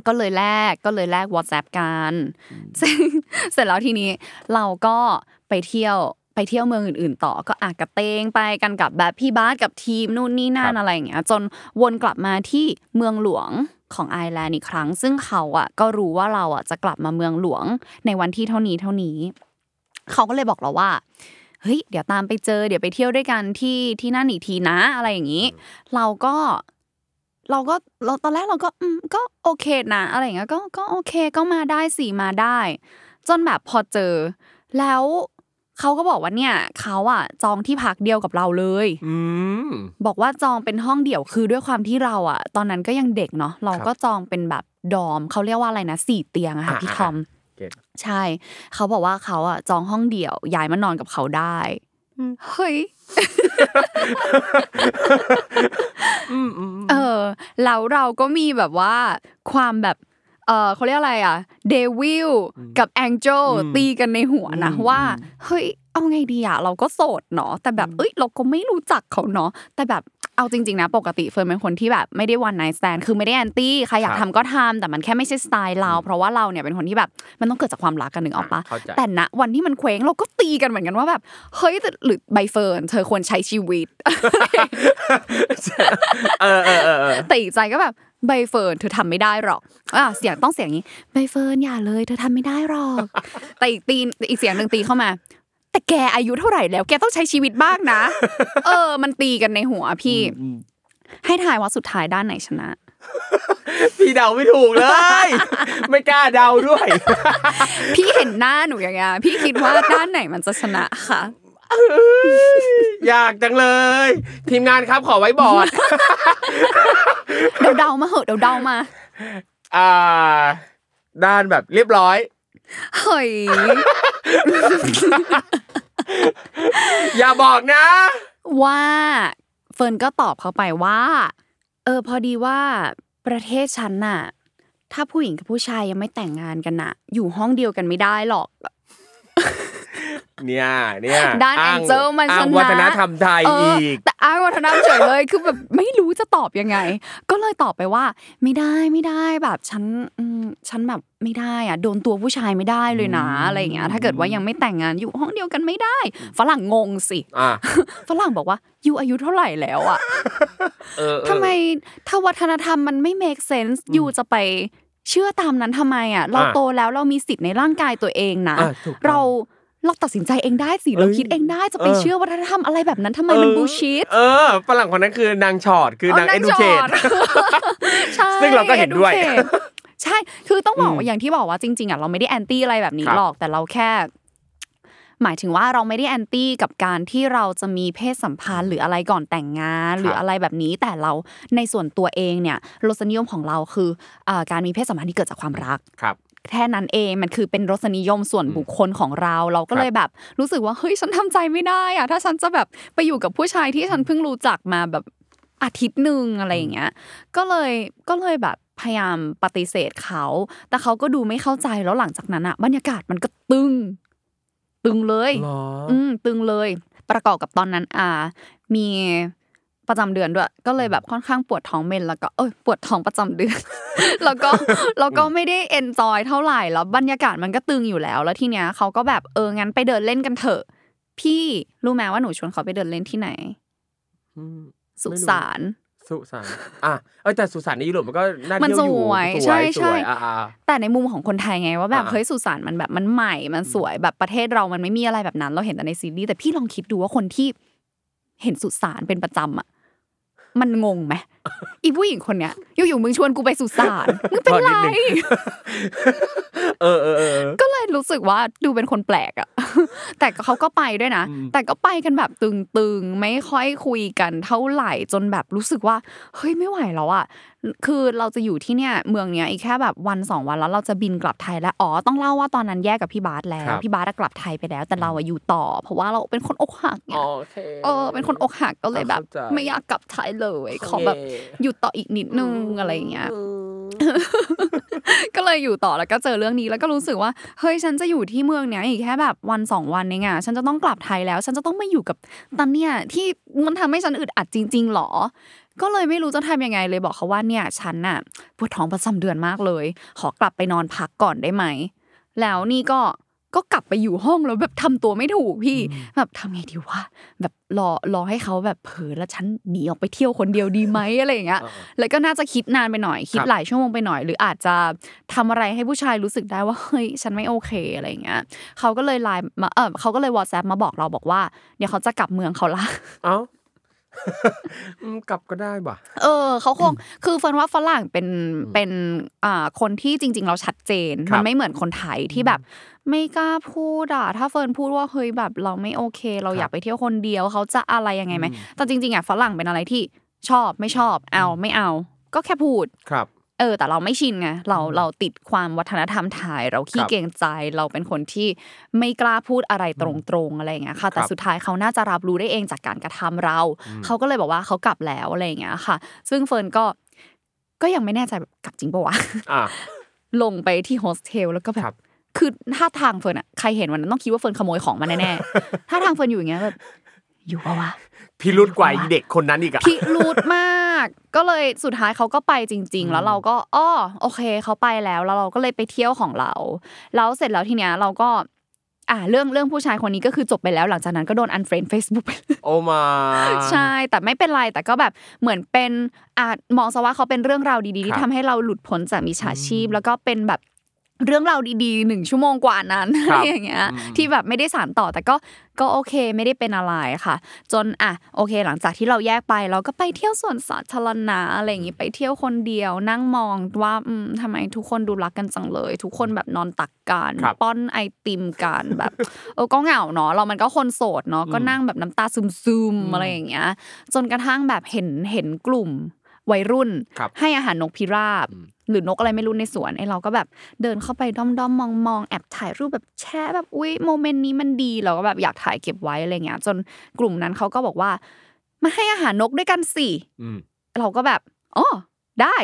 ก็เลยแลกก็เลยแลก WhatsApp กันซึ่งเสร็จแล้วทีนี้เราก็ไปเที่ยว ไปเที่ยวเมืองอื่น ๆ ต่อก็อากระเตงไปกันกับแบบพี่บาสกับทีมนู่นนี่นั่ครันบอะไรอย่างเงี้ยจนวนกลับมาที่เมืองหลวงของไอร์แลนด์อีกครั้ง ซึ่งเขาอะก็รู้ว่าเราอะจะกลับมาเมืองหลวงในวันที่เท่านี้เท่านี้ เขาก็เลยบอกเราว่าเฮ้ยเดี๋ยวตามไปเจอเดี๋ยวไปเที่ยวด้วยกันที่ที่นั่นอีกทีนะอะไรอย่างนี้ เราก็เราก็เราตอนแรกเราก็อืมก็โอเคนะอะไรอย่างเงี้ยก็ก็โอเคก็มาได้สิมาได้ จนแบบพอเจอ แล้ว เขาก็บอกว่าเนี่ยเขาอะจองที่พักเดียวกับเราเลย อืม บอกว่าจองเป็นห้องเดี่ยวคือด้วยความที่เราอะตอนนั้นก็ยังเด็กเนาะเราก็จองเป็นแบบดอมเขาเรียกว่าอะไรนะสี่เตียงอะค่ะอ่าพี่อ่าทอมเก็ตใช่ เขาบอกว่าเขาอะจองห้องเดี่ยวย้ายมานอนกับเขาได้เฮ้ยเออแล้วเราก็มีแบบว่าความแบบ เออเขาเรียกอะไรอะเดวิลกับแองเจลตีกันในหัวนะว่าเฮ้ยเอาไงดีอะเราก็โสดเนาะแต่แบบเอ้ยเราก็ไม่รู้จักเขาเนาะแต่แบบเอาจริงๆนะปกติเฟิร์นเป็นคนที่แบบไม่ได้ one night stand คือไม่ได้ anti ใครอยากครับทำก็ทำแต่มันแค่ไม่ใช่สไตล์เรา เพราะว่าเราเนี่ยเป็นคนที่แบบมันต้องเกิดจากความรักกันหนึ่งออกปะเข้าใจแต่ณวันที่มันเคว้งเราก็ตีกันเหมือนกันว่าแบบเฮ้ยแต่หรือใบเฟิร์นเธอควรใช้ชีวิตเออเออเออเออแต่อีกใจก็แบบ ใบเฟิร์นเธอทำไม่ได้หรอกอะเสียงต้องเสียงอย่างนี้ใบเฟิร์นอย่าเลย เธอทำไม่ได้หรอก แต่อีกตีนอีกเสียงหนึ่งตีเข้ามา แต่แกอายุเท่าไหร่แล้ว แกต้องใช้ชีวิตบ้างนะ เออ มันตีกันในหัวพี่ ให้ทายว่าสุดท้ายด้านไหนชนะพี่เดาไม่ถูกเลย ไม่กล้าเดาด้วย พี่เห็นหน้าหนูอย่างเงี้ยพี่คิดว่าด้านไหนมันจะชนะค่ะ อยากจังเลย ทีมงานครับขอไว้บอร์ดเดาเดาๆมาเหอะเดาเดาๆมาอ่า ด้านแบบเรียบร้อยเฮ้ยอย่าบอกนะ ว่า เฟิร์นก็ตอบเขาไปว่า เออ พอดีว่าประเทศฉันน่ะ ถ้าผู้หญิงกับผู้ชายยังไม่แต่งงานกันน่ะ อยู่ห้องเดียวกันไม่ได้หรอก เนี่ยเนี่ยด้านอ้ Angel มันอ้างชนะวัฒนธรรมไทยเอออีกแต่อ้างวัฒนธรรมเฉยเลยคือแบบไม่รู้จะตอบยังไง ก็เลยตอบไปว่า ไม่ได้ไม่ได้แบบฉันอืมฉันแบบไม่ได้อะโดนตัวผู้ชายไม่ได้เลยนะอะไรอย่างเงี้ยถ้าเกิดว่ายังไม่แต่งงานอยู่ห้องเดียวกันไม่ได้ ฝรั่งงงสิอะฝรั่งบอกว่ายูอายุเท่าไหร่แล้วอะเออเออทำไมถ้าวัฒนธรรมมันไม่ make sense ยูจะไปเชื่อตามนั้นทำไมอะ เราอะโตแล้วเรามีสิทธิ์ในร่างกายตัวเองนะอะถูกต้องเรา เราตัดสินใจเองได้สิเอ้ยเราคิดเองได้จะไปเออเชื่อวัฒนธรรมอะไรแบบนั้นทำไมมันบูชิดเออฝรั่งคนนั้นคือนางชอดคือนางเอาเอนั่งดูเคจทอดใช่ซึ่งเราก็เห็นด้วย educate ใช่ คือต้องบอกอืว่ามอย่างที่บอกว่าจริงๆอะเราไม่ได้แอนตี้อะไรแบบนี้ครับหรอก แต่เราแค่ หมายถึงว่าเราไม่ได้แอนตี้กับการที่เราจะมีเพศสัมพันธ์หรืออะไรก่อนแต่งงาน หรืออะไรแบบนี้ แต่เราในส่วนตัวเองเนี่ยรสนิยมของเราคืออ่าการมีเพศสัมพันธ์ที่เกิดจากความรักครับ แค่นั้นเองมันคือเป็นรสนิยมส่วนบุคคลของเรา เราก็เลยแบบ รู้สึกว่าเฮ้ยฉันทำใจไม่ได้อะถ้าฉันจะแบบไปอยู่กับผู้ชายที่ฉันเพิ่งรู้จักมาแบบอาทิตย์หนึ่งอะไรอย่างเงี้ย ก็เลยก็เลยแบบพยายามปฏิเสธเขา แต่เขาก็ดูไม่เข้าใจแล้วหลังจากนั้นอะบรรยากาศมันก็ตึง ตึงเลยหรออืมตึงเลย ประกอบกับตอนนั้นอ่ามี ประจำเดือนด้วย ก็เลยแบบค่อนข้างปวดท้องเมนแล้วก็เอ้ยปวดท้องประจำเดือน แล้วก็แล้วก็ไม่ได้เอนจอยเท่าไหร่แล้วบรรยากาศมันก็ตึงอยู่แล้ว แล้วทีเนี้ยเขาก็แบบเอองั้นไปเดินเล่นกันเถอะ พี่รู้ไหมว่าหนูชวนเขาไปเดินเล่นที่ไหนอืมสุไม่รู้สานสุสานอะเออแต่สุสานในยุโรปมันก็น่ามันเที่ยวอยู่สวยสใช่วยใช่สวยอะอะแต่ในมุมของคนไทยไงว่าแบบอ่าเฮ้ยสุสานมันแบบมันใหม่มันสวยแบบประเทศเรามันไม่มีอะไรแบบนั้น เราเห็นแต่ในซีรีส์แต่พี่ลองคิดดูว่าคนที่ เห็นสุสานเป็นประจำอะมันงงไหมอีผู้หญิงคนเนี้ยอยู่ๆมึงชวนกูไปสุสานมึงเป็นไรโทษนิดนึงเออเออเออก็เลยรู้สึกว่าดูเป็นคนแปลกอะแต่เขาก็ไปด้วยนะอืมแต่ก็ไปกันแบบตึงๆไม่ค่อยคุยกันเท่าไหร่จนแบบรู้สึกว่าเฮ้ยไม่ไหวแล้วอะ คือเราจะอยู่ที่เนี่ยเมืองเนี้ยอีกแค่แบบวันสองวันแล้วเราจะบินกลับไทยแล้วอ๋อต้องเล่าว่าตอนนั้นแยกกับพี่บาสแล้วครับพี่บาสอะกลับไทยไปแล้ว แต่เราอะอยู่ต่อ เพราะว่าเราเป็นคนอกหักเนี่ยโอเคเออเป็นคนอกหักก็เลยแบบเข้าใจไม่อยากกลับไทยเลยขอแบบอยู่ต่ออีกนิดนึงอะไรอย่างเงี้ยก็เลยอยู่ต่อแล้วก็เจอเรื่องนี้แล้วก็รู้สึกว่าเฮ้ยฉันจะอยู่ที่เมืองเนี้ยอีกแค่แบบวันสองวันเองอะฉันจะต้องกลับไทยแล้ว ฉันจะต้องมาอยู่กับตันเนี่ยที่มันทำให้ฉันอึดอัดจริงๆหรอ ก็เลยไม่รู้จะทำยังไงเลยบอกเขาว่าเนี่ยฉันน่ะปวดท้องประจำเดือนมากเลย ขอกลับไปนอนพักก่อนได้ไหม แล้วนี่ก็ก็กลับไปอยู่ห้องแล้วแบบทำตัวไม่ถูกพี่ แบบทำไงดีวะแบบรอรอให้เขาแบบเผลอแล้วฉันหนีออกไปเที่ยวคนเดียวดีไหมอะไรอย่างเงี้ยอ่าแล้วก็น่าจะคิดนานไปหน่อยคิดครับหลายชั่วโมงไปหน่อย หรืออาจจะทำอะไรให้ผู้ชายรู้สึกได้ว่าเฮ้ยฉันไม่โอเคอะไรอย่างเงี้ยเขาก็เลยไลน์มาเออเขาก็เลย WhatsApp มาบอกเราบอกว่าเดี๋ยวเขาจะกลับเมืองเขาละเอ้าอืม กลับก็ได้บ่ะเออเขาคงคือเฟิร์นว่าฝรั่งเป็นเป็นอ่าคนที่จริง ๆ เราชัดเจนครับมันไม่เหมือนคนไทยที่แบบ ไม่กล้าพูดอะถ้าเฟิร์นพูดว่าเฮ้ยแบบเราไม่โอเค เราอยากไปเที่ยวคนเดียวเขาจะอะไรยังไงไหมแต่จริงๆอะฝรั่งเป็นอะไรที่ชอบไม่ชอบเอาไม่เอา ก็แค่พูดครับ เออ แต่เราไม่ชินไงเราเราติดความวัฒนธรรมไทยเราขี้ครับเกรงใจเราเป็นคนที่ไม่กล้าพูดอะไรตรงๆอะไรอย่างเงี้ยค่ะ แต่ครับสุดท้ายเขาน่าจะรับรู้ได้เองจากการกระทำเรา เขาก็เลยบอกว่าเขากลับแล้วอะไรอย่างเงี้ยค่ะ ซึ่งเฟิร์นก็ก็ยังไม่แน่ใจแบบกลับจริงปะวะอะลงไปที่โฮสเทลแล้วก็แบครับบคือถ้าทางเฟิร์นอะใครเห็นวันนั้นต้องคิดว่าเฟิร์นขโมยของมาแน่ๆถ้าทางเฟิร์นอยู่อย่างเงี้ยแบบ อยู่ปะวะพิรุษกว่าอีเด็กคนนั้นอีกอะพิรุธมาก ก็เลยสุดท้ายเขาก็ไปจริง ๆ แล้วเราก็อ้อโอเคเขาไปแล้วแล้วเราก็เลยไปเที่ยวของเราแล้วเสร็จแล้วทีเนี้ยเราก็อ่าเรื่องเรื่องผู้ชายคนนี้ก็คือจบไปแล้วหลังจากนั้นก็โดน unfriend Facebook ไปโอมาใช่แต่ไม่เป็นไรแต่ก็แบบเหมือนเป็นอ่ามองซะว่าเขาเป็นเรื่องราวดีๆที่ครับทำให้เราหลุดพ้นจากมิจฉาชีพ แล้วก็เป็นแบบ เรื่องราวดีๆหนึ่งชั่วโมงกว่านั้นคอะรัไรบอย่างเงี้ยอืมที่แบบไม่ได้สานต่อแต่ก็ก็โอเคไม่ได้เป็นอะไรค่ะ จนอะโอเค หลังจากที่เราแยกไปเราก็ไปเที่ยวสวนสาธารณะอะไรอย่างงี้ไปเที่ยวคนเดียว นั่งมองว่าอืมทำไมทุกคนดูรักกันจังเลย ทุกคนแบบนอนตักกันครับป้อนไอติมกันแบบเออก็เหงาเนาะเรามันก็คนโสดเนาะก็นั่งแบบน้ำตาซึมๆอะไรอย่างเงี้ย จนกระทั่งแบบเห็นเห็นกลุ่ม วัยรุ่นครับให้อาหารนกพิราบ หรือนกอะไรไม่รู้ในสวนไอ้เราก็แบบเดินเข้าไปด้อมด้อมมองมองๆแอบถ่ายรูปแบบแช่แบบอุ้ยโมเมนต์นี้มันดีเราก็แบบอยากถ่ายเก็บไว้อะไรเงี้ย จนกลุ่มนั้นเขาก็บอกว่ามาให้อาหารนกด้วยกันสิอืมเราก็แบบอ๋อได้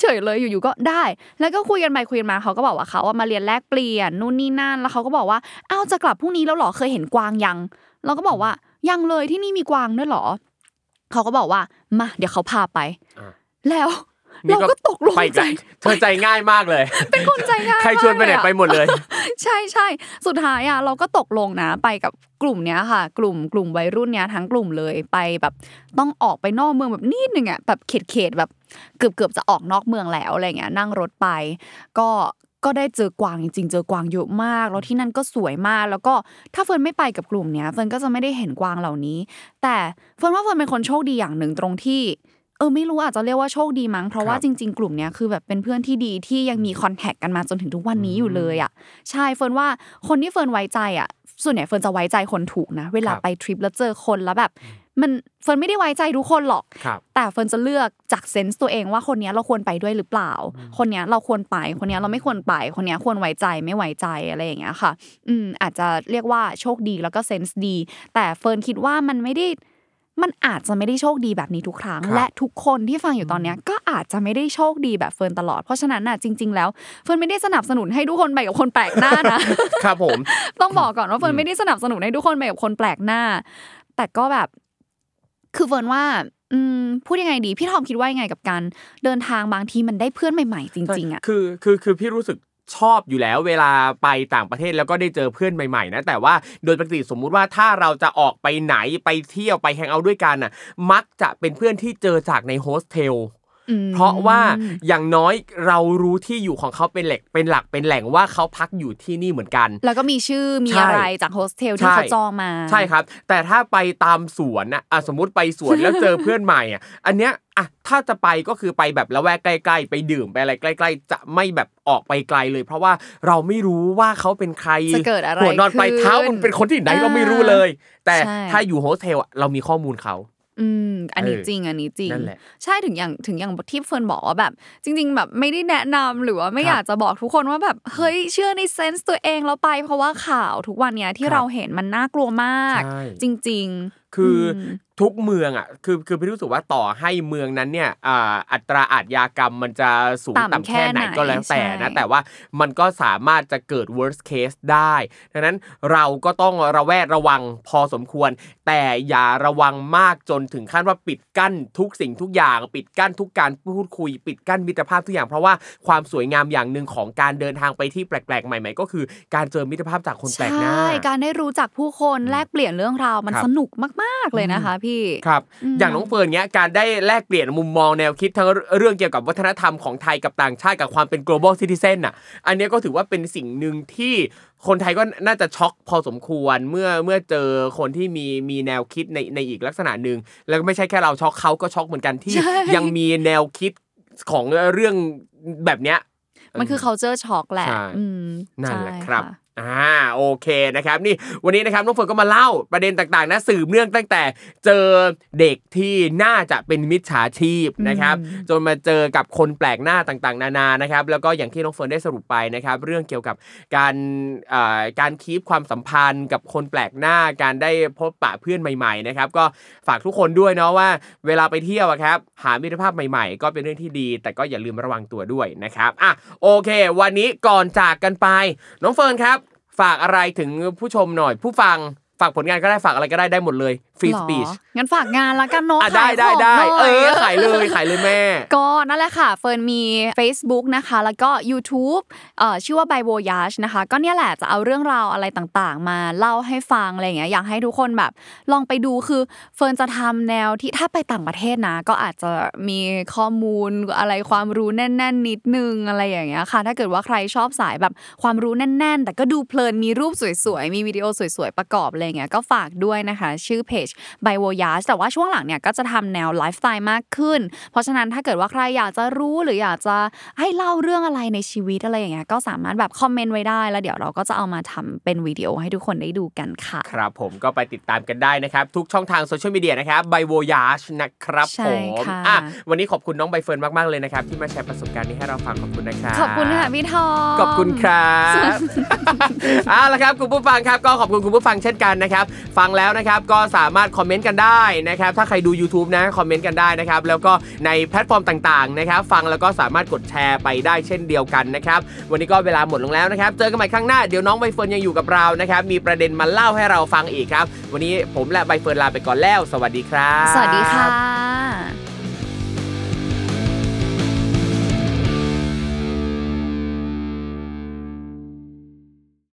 เฉยเลยอยู่ๆก็ได้ แล้วก็คุยกันไปคุยกันมาเขาก็บอกว่าเขาอะมาเรียนแลกเปลี่ยนนู่นนี่นั่น แล้วเขาก็บอกว่าอ้าวจะกลับพรุ่งนี้แล้วเหรอเคยเห็นกวางยัง เราก็บอกว่ายังเลยที่นี่มีกวางด้วยเหรอ เขาก็บอกว่ามาเดี๋ยวเขาพาไปอ่าแล้วนี่เราก็ตกลงไปอีใจแล้วเธอใจง่ายมากเลย เป็นคนใจง่ายใครชวนไปไหนมากไปเลยอะหมดเลย ใช่ใช่สุดท้ายอะเราก็ตกลงนะไปกับกลุ่มเนี้ยค่ะ กลุ่มกลุ่มวัยรุ่นเนี้ยทั้งกลุ่มเลยไปแบบต้องออกไปนอกเมืองแบบนิดนึงอะแบบเขตเขตๆแบบเกือบเกือบจะออกนอกเมืองแล้วอะไรเงี้ยนั่งรถไป ก็ ก็ได้เจอกวางจริงๆเจอกวางเยอะมาก แล้วที่นั่นก็สวยมาก แล้วก็ถ้าเฟิร์นไม่ไปกับกลุ่มเนี้ยเฟิร์นก็จะไม่ได้เห็นกวางเหล่านี้ แต่เฟิร์นว่าเฟิร์นเป็นคนโชคดีอย่างหนึ่งตรงที่เออไม่รู้อาจจะเรียกว่าโชคดีมั้งเพราะว่าครับจริง ๆ กลุ่มเนี้ยคือแบบเป็นเพื่อนที่ดีที่ยังมี contact กันมาจนถึงทุกวันนี้อยู่เลยอะใช่เฟิร์นว่าคนที่เฟิร์นไว้ใจอะส่วนใหญ่เฟิร์นจะไว้ใจคนถูกนะ เวลาครับไปทริปแล้วเจอคนแล้วแบบ มันเฟิร์นไม่ได้ไว้ใจทุกคนหรอกครับแต่เฟิร์นจะเลือกจาก sense ตัวเองว่าคนเนี้ยเราควรไปด้วยหรือเปล่า คนเนี้ยเราควรไป คนเนี้ยเราไม่ควรไป คนเนี้ยควรไว้ใจไม่ไว้ใจอะไรอย่างเงี้ยค่ะ อืมอาจจะเรียกว่าโชคดีแล้วก็ sense ดี แต่เฟิร์นคิดว่ามันไม่ได้มันอาจจะไม่ได้โชคดีแบบนี้ทุกครั้งครับและทุกคนที่ฟังอยู่ตอนเนี้ยก็อาจจะไม่ได้โชคดีแบบเฟิร์นตลอด เพราะฉะนั้นน่ะจริง ๆ แล้วเฟิร์นไม่ได้สนับสนุนให้ทุกคนไปกับคนแปลกหน้านะครับผมต้องบอกก่อนว่าเฟิร์นไม่ได้สนับสนุนให้ทุกคนไปกับคนแปลกหน้า แต่ก็แบบ คือเฟิร์นว่าพูดยังไงดี พี่ทอมคิดว่ายังไงกับการเดินทางบางทีมันได้เพื่อนใหม่ ๆ จริง ๆอะคือคือคือพี่รู้สึกชอบอยู่แล้วเวลาไปต่างประเทศแล้วก็ได้เจอเพื่อนใหม่ๆนะแต่ว่าโดยปกติสมมุติว่าถ้าเราจะออกไปไหนไปเที่ยวไป hang out ด้วยกันน่ะมักจะเป็นเพื่อนที่เจอจากในโฮสเทล เพราะว่าอย่างน้อยเรารู้ที่อยู่ของเขาเป็นแหล่งเป็นหลักเป็นแหล่งว่าเขาพักอยู่ที่นี่เหมือนกัน แล้วก็มีชื่อมีใช่อะไรจากโฮสเทลที่ใช่เขาจองมา ใช่ครับ แต่ถ้าไปตามสวนนะอะสมมุติไปสวนแล้วเจอเพื่อนใหม่อะอันเนี้ยอะถ้าจะไปก็คือไปแบบละแวกใกล้ ๆ ไปดื่มไปอะไรใกล้ ๆ จะไม่แบบออกไปไกลเลย เพราะว่าเราไม่รู้ว่าเขาเป็นใครจะเกิดอะไรหัวนอนปลายเท้าขึ้นมันเป็นคนที่ไหนอ่าเราไม่รู้เลย แต่ใช่ถ้าอยู่โฮสเทลอะเรามีข้อมูลเขา อืม อันนี้เออจริง อันนี้จริงนั่นแหละใช่ถึงอย่างถึงอย่างที่เฟิร์นบอกว่าแบบ จริง ๆ แบบไม่ได้แนะนำหรือว่าไม่ครับอยากจะบอกทุกคนว่าแบบเฮ้ยเชื่อใน sense ตัวเองแล้วไป เพราะว่าข่าวทุกวันเนี้ยที่ครับเราเห็นมันน่ากลัวมากใช่จริง ๆ คืออมทุกเมืองอะคือคือพี่รู้สึกว่าต่อให้เมืองนั้นเนี่ยอ่าอัตราอาชญากรรมมันจะสูงต่ำต่ำแค่ไหนแค่ไหนก็แล้วแต่นะใช่แต่ว่ามันก็สามารถจะเกิด worst case ได้ดังนั้นเราก็ต้องระแวดระวังพอสมควร แต่อย่าระวังมากจนถึงขั้นว่าปิดกั้นทุกสิ่งทุกอย่าง ปิดกั้นทุกการพูดคุย ปิดกั้นมิตรภาพทุกอย่างเพราะว่าความสวยงามอย่างหนึ่งของการเดินทางไปที่แปลกๆใหม่ๆ ก็คือการเจอมิตรภาพจากคนแปลกหน้าใช่การได้รู้จักผู้คนแลกเปลี่ยนเรื่องราวมันครับสนุกมากๆเลยนะคะ พี่ครับ อย่างน้องเฟิร์นเนี้ยการได้แลกเปลี่ยนมุมมองแนวคิดทั้งเรื่องเกี่ยวกับวัฒนธรรมของไทยกับต่างชาติกับความเป็น global citizen น่ะ อันเนี้ยก็ถือว่าเป็นสิ่งหนึ่งที่คนไทยก็น่าจะช็อกพอสมควรเมื่อเมื่อเจอคนที่มีมีแนวคิดในในอีกลักษณะหนึ่งแล้วก็ไม่ใช่แค่เราช็อกเขาก็ช็อกเหมือนกันที่ใช่ยังมีแนวคิดของเรื่องแบบเนี้ยมันคือ culture shock แหละใช่อืมนั่นแหละใช่ครับะ อ่าโอเคนะครับนี่วันนี้นะครับน้องเฟิร์นก็มาเล่าประเด็นต่างๆนะสืบเนื่องตั้งแต่เจอเด็กที่น่าจะเป็นมิจฉาชีพนะครับจนมาเจอกับคนแปลกหน้าต่างๆ นานานะครับแล้วก็อย่างที่น้องเฟิร์นได้สรุปไปนะครับเรื่องเกี่ยวกับการอ่าการคีปความสัมพันธ์กับคนแปลกหน้าการได้พบปะเพื่อนใหม่ๆนะครับก็ฝากทุกคนด้วยเนาะว่า เวลาไปเที่ยวอะครับหามิตรภาพใหม่ๆ ก็เป็นเรื่องที่ดี แต่ก็อย่าลืมระวังตัวด้วยนะครับอะโอเค วันนี้ก่อนจากกันไปน้องเฟิร์นครับ ฝากอะไรถึงผู้ชมหน่อยผู้ฟัง ฝากผลงานก็ได้ฝากอะไรก็ได้ได้หมดเลย free speechงั้นฝากงานละกันเนาะอะได้ขายได้ของได้หน่เออขายเลยขายเลยแม่ ก็นั่นแหละค่ะ เฟิร์นมี Facebook นะคะ แล้วก็ YouTube เอ่อชื่อว่า by Voyage นะคะ ก็เนี่ยแหละจะเอาเรื่องราวอะไรต่างๆ มาเล่าให้ฟังอะไรอย่างเงี้ยอยากให้ทุกคนแบบ ลองไปดูคือเฟิร์นจะทำแนวที่ถ้าไปต่างประเทศนะ ก็อาจจะมีข้อมูลอะไรความรู้แน่น ๆ นิดนึงอะไรอย่างเงี้ยค่ะ ถ้าเกิดว่าใครชอบสายแบบความรู้แน่น ๆ แต่ก็ดูเพลินมีรูปสวยๆมีวิดีโอสวยๆประกอบอะไรอย่างเงี้ยก็ฝากด้วยนะคะ ชื่อเพจ by Voyage แต่ว่าช่วงหลังเนี่ยก็จะทำแนวไลฟ์สไตล์มากขึ้น เพราะฉะนั้นถ้าเกิดว่าใครอยากจะรู้หรืออยากจะให้เล่าเรื่องอะไรในชีวิตอะไรอย่างเงี้ยก็สามารถแบบคอมเมนต์ไว้ได้ แล้วเดี๋ยวเราก็จะเอามาทำเป็นวิดีโอให้ทุกคนได้ดูกันค่ะ ครับผมก็ไปติดตามกันได้นะครับ ทุกช่องทางโซเชียลมีเดียนะครับ by Voyage นะครับใช่ผมค่ะอะวันนี้ขอบคุณน้องใบเฟิร์นมากๆเลยนะครับที่มาแชร์ประสบการณ์นี้ให้เราฟังขอบคุณนะครับขอบคุณค่ะพี่ทอมขอบคุณครับเอาละครับคุณผู้ฟังครับก็ขอบคุณคุณผู้ฟังเช่นกันนะครับฟังแล้วนะครับก็สามารถคอมเมนต์กันได้นะครับถ้าใครดู YouTube นะคอมเมนต์กันได้นะครับแล้วก็ในแพลตฟอร์มต่างๆนะครับฟังแล้วก็สามารถกดแชร์ไปได้เช่นเดียวกันนะครับวันนี้ก็เวลาหมดลงแล้วนะครับเจอกันใหม่ครั้งหน้าเดี๋ยวน้องใบเฟิร์นยังอยู่กับเรานะครับมีประเด็นมาเล่าให้เราฟังอีกครับ วันนี้ผมและใบเฟิร์นลาไปก่อนแล้ว สวัสดีครับ สวัสดีค่ะ